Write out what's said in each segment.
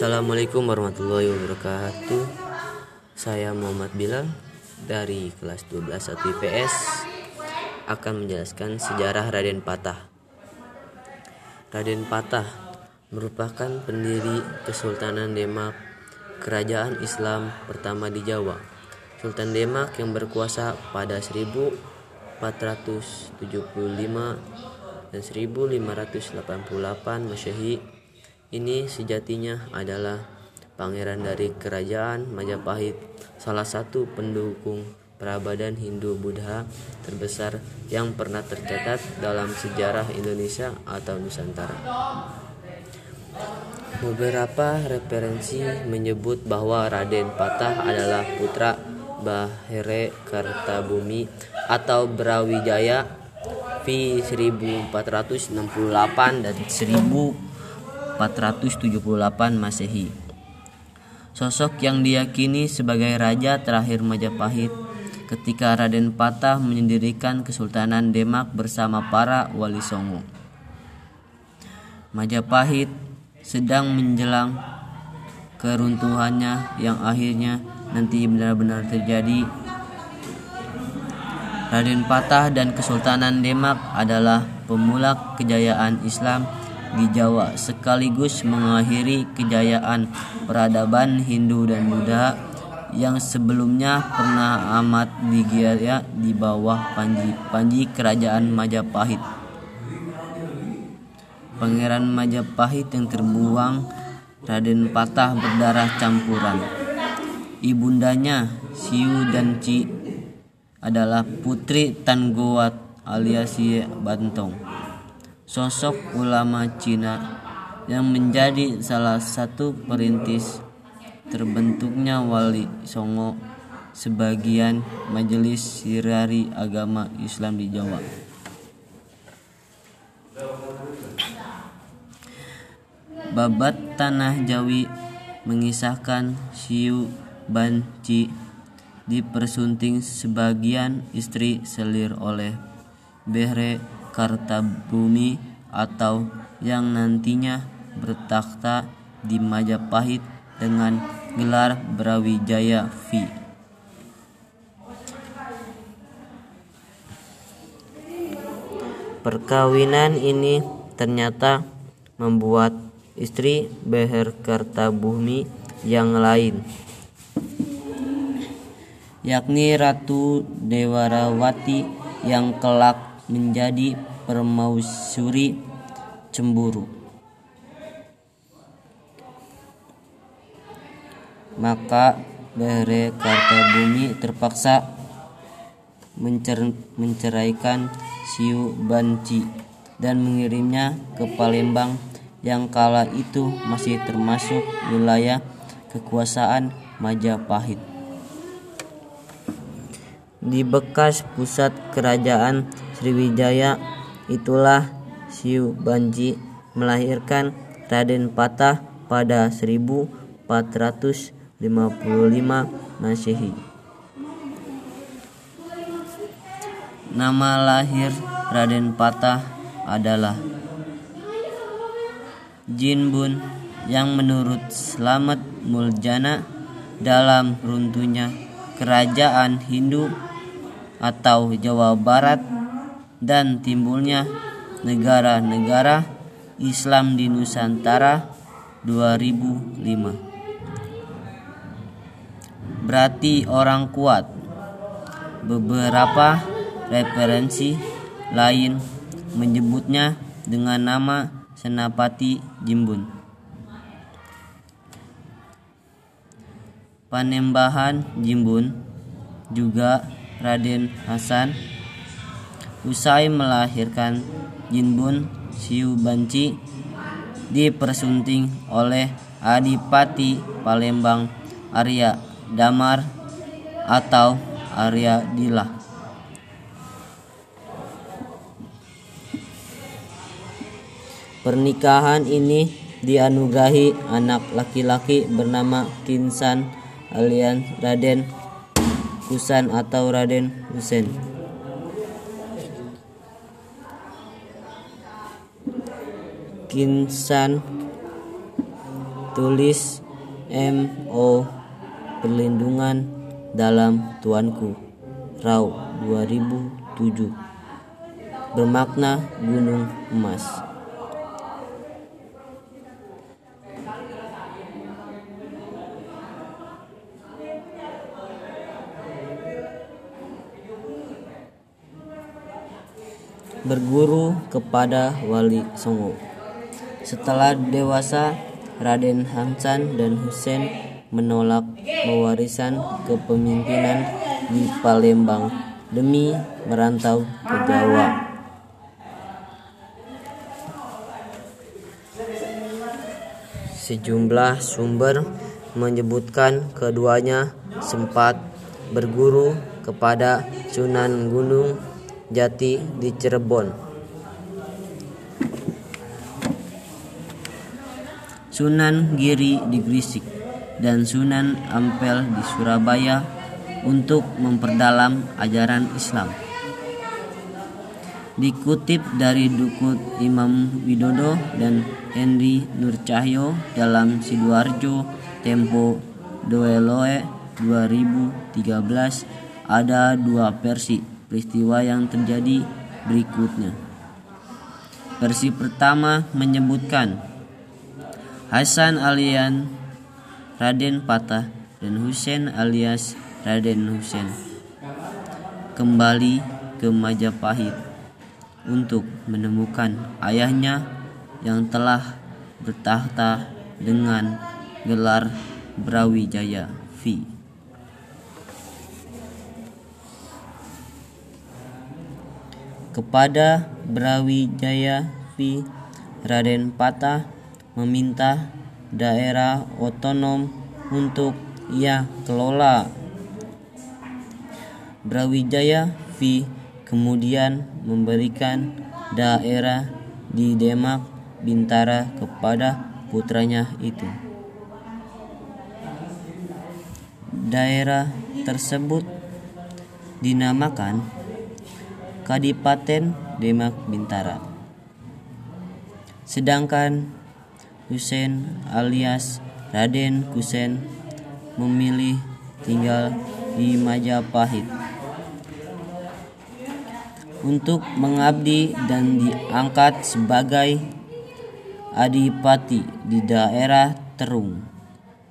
Assalamualaikum warahmatullahi wabarakatuh. Saya Muhammad Bilal dari kelas 12 1 IPS akan menjelaskan sejarah Raden Patah. Raden Patah merupakan pendiri Kesultanan Demak kerajaan Islam pertama di Jawa. Sultan Demak yang berkuasa pada 1475 dan 1588 Masehi ini sejatinya adalah pangeran dari kerajaan Majapahit, salah satu pendukung perabatan Hindu-Buddha terbesar yang pernah tercatat dalam sejarah Indonesia atau Nusantara. Beberapa referensi menyebut bahwa Raden Patah adalah putra Bahere Kartabumi atau Brawijaya V 1468 dan 1000 478 Masehi. Sosok yang diyakini sebagai raja terakhir Majapahit ketika Raden Patah mendirikan Kesultanan Demak bersama para wali songo. Majapahit sedang menjelang keruntuhannya yang akhirnya nanti benar-benar terjadi. Raden Patah dan Kesultanan Demak adalah pemula kejayaan Islam di Jawa sekaligus mengakhiri kejayaan peradaban Hindu dan Buddha yang sebelumnya pernah amat digiaya di bawah panji, panji kerajaan Majapahit. Pangeran Majapahit yang terbuang Raden Patah berdarah campuran. Ibundanya Siu dan Ci adalah putri Tanggowat alias Bantong sosok ulama Cina yang menjadi salah satu perintis terbentuknya Wali Songo sebagian majelis sirari agama Islam di Jawa. Babat Tanah Jawi mengisahkan Siu Banci dipersunting sebagian istri selir oleh Behre Kartabumi atau yang nantinya bertakhta di Majapahit dengan gelar Brawijaya V. Perkawinan ini ternyata membuat istri Beher Kartabumi yang lain yakni Ratu Dewarawati yang kelak menjadi permausuri cemburu. Maka Bahre Kartabumi terpaksa mencer menceraikan Siu Banci dan mengirimnya ke Palembang yang kala itu masih termasuk wilayah kekuasaan Majapahit. Di bekas pusat kerajaan Sriwijaya itulah Siu Banji melahirkan Raden Patah pada 1455 Masehi. Nama lahir Raden Patah adalah Jinbun yang menurut Slamet Muljana dalam runtuhnya kerajaan Hindu atau Jawa Barat dan timbulnya negara-negara Islam di Nusantara 2005. Berarti orang kuat. Beberapa referensi lain menyebutnya dengan nama Senapati Jimbun. Panembahan Jimbun juga Raden Hasan Usai melahirkan Jinbun Siu Banci dipersunting oleh Adipati Palembang Arya Damar atau Arya Dilah. Pernikahan ini dianugerahi anak laki-laki bernama Kinsan alias Raden Kusan atau Raden Husen. Kinsan. Tulis MO perlindungan dalam Tuanku. Rau 2007 bermakna gunung emas berguru kepada Wali Songo. Setelah dewasa, Raden Hamsan dan Hussein menolak pewarisan kepemimpinan di Palembang demi merantau ke Jawa. Sejumlah sumber menyebutkan keduanya sempat berguru kepada Sunan Gunung Jati di Cirebon. Sunan Giri di Gresik dan Sunan Ampel di Surabaya untuk memperdalam ajaran Islam. Dikutip dari Dukut Imam Widodo dan Henry Nurcahyo dalam Sidoarjo Tempo Doeloe 2013 ada dua versi peristiwa yang terjadi berikutnya. Versi pertama menyebutkan Hasan alian Raden Patah dan Husain alias Raden Husain kembali ke Majapahit untuk menemukan ayahnya yang telah bertahta dengan gelar Brawijaya V. Kepada Brawijaya V, Raden Patah meminta daerah otonom untuk ia kelola. Brawijaya V kemudian memberikan daerah di Demak Bintara kepada putranya itu. Daerah tersebut dinamakan Kadipaten Demak Bintara. Sedangkan Husein alias Raden Kusen memilih tinggal di Majapahit untuk mengabdi dan diangkat sebagai adipati di daerah Terung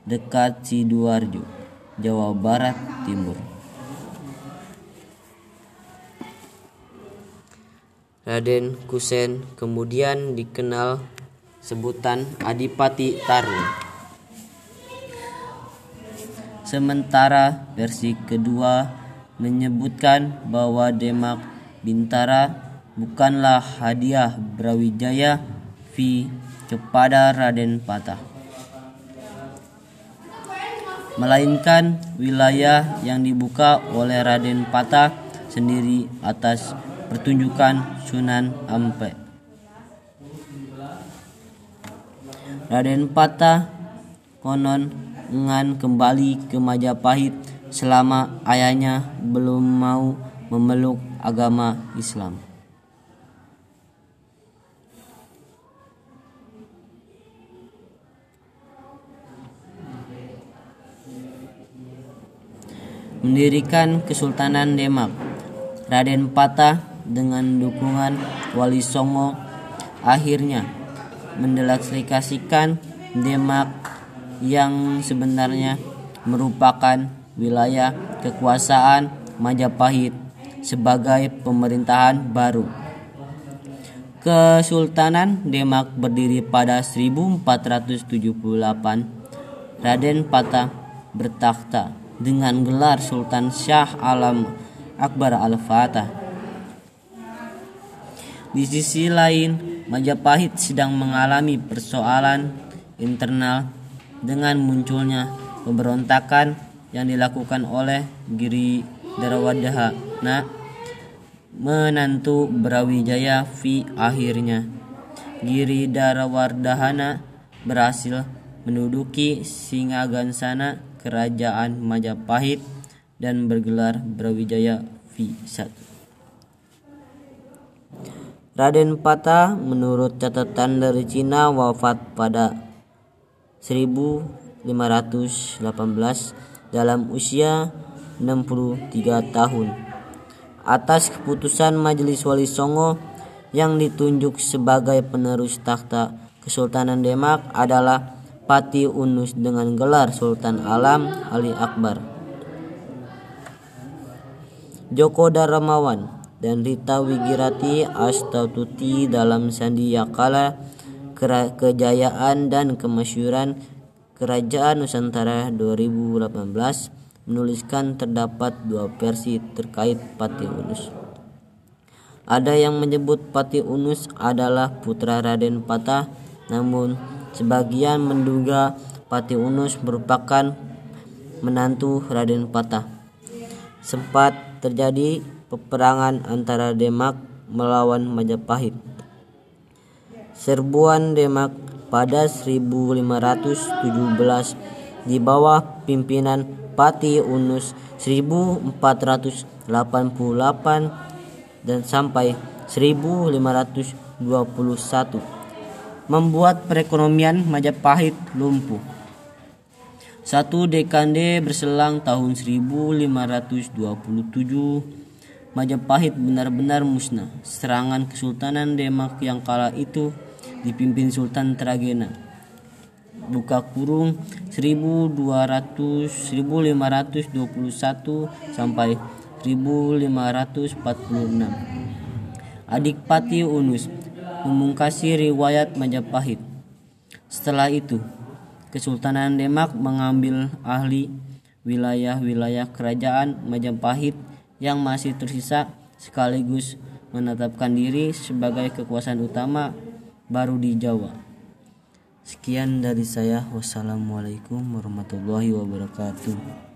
dekat Sidoarjo, Jawa Barat Timur. Raden Kusen kemudian dikenal sebutan Adipati Tarung. Sementara versi kedua menyebutkan bahwa Demak Bintara bukanlah hadiah Brawijaya V kepada Raden Patah. Melainkan wilayah yang dibuka oleh Raden Patah sendiri atas pertunjukan Sunan Ampel. Raden Patah konon ngan kembali ke Majapahit selama ayahnya belum mau memeluk agama Islam. Mendirikan Kesultanan Demak. Raden Patah dengan dukungan Wali Songo akhirnya mendelegasasikan Demak yang sebenarnya merupakan wilayah kekuasaan Majapahit sebagai pemerintahan baru. Kesultanan Demak berdiri pada 1478. Raden Patah bertakhta dengan gelar Sultan Syah Alam Akbar Al-Fatah di sisi lain, Majapahit sedang mengalami persoalan internal dengan munculnya pemberontakan yang dilakukan oleh Giri Darawadahana menantu Brawijaya V akhirnya. Giri Darawardahana berhasil menduduki Singagansana kerajaan Majapahit dan bergelar Brawijaya V1. Raden Patah menurut catatan dari Cina wafat pada 1518 dalam usia 63 tahun. Atas keputusan Majelis Wali Songo yang ditunjuk sebagai penerus takhta Kesultanan Demak adalah Pati Unus dengan gelar Sultan Alam Ali Akbar. Joko Darmawan dan Rita Wigirati Astaututi dalam Sandiakala kejayaan dan kemasyuran Kerajaan Nusantara 2018 menuliskan terdapat dua versi terkait Pati Unus. Ada yang menyebut Pati Unus adalah putra Raden Patah, namun sebagian menduga Pati Unus merupakan menantu Raden Patah. Sempat terjadi peperangan antara Demak melawan Majapahit. Serbuan Demak pada 1517 di bawah pimpinan Pati Unus 1488 dan sampai 1521 membuat perekonomian Majapahit lumpuh. Satu dekade berselang tahun 1527 Majapahit benar-benar musnah. Serangan Kesultanan Demak yang kala itu dipimpin Sultan Tragena. Buka kurung 1200 1521 sampai 1546 Adik Pati Unus memungkasi riwayat Majapahit. Setelah itu Kesultanan Demak mengambil ahli wilayah-wilayah kerajaan Majapahit yang masih tersisa sekaligus menetapkan diri sebagai kekuasaan utama baru di Jawa. Sekian dari saya. Wassalamualaikum warahmatullahi wabarakatuh.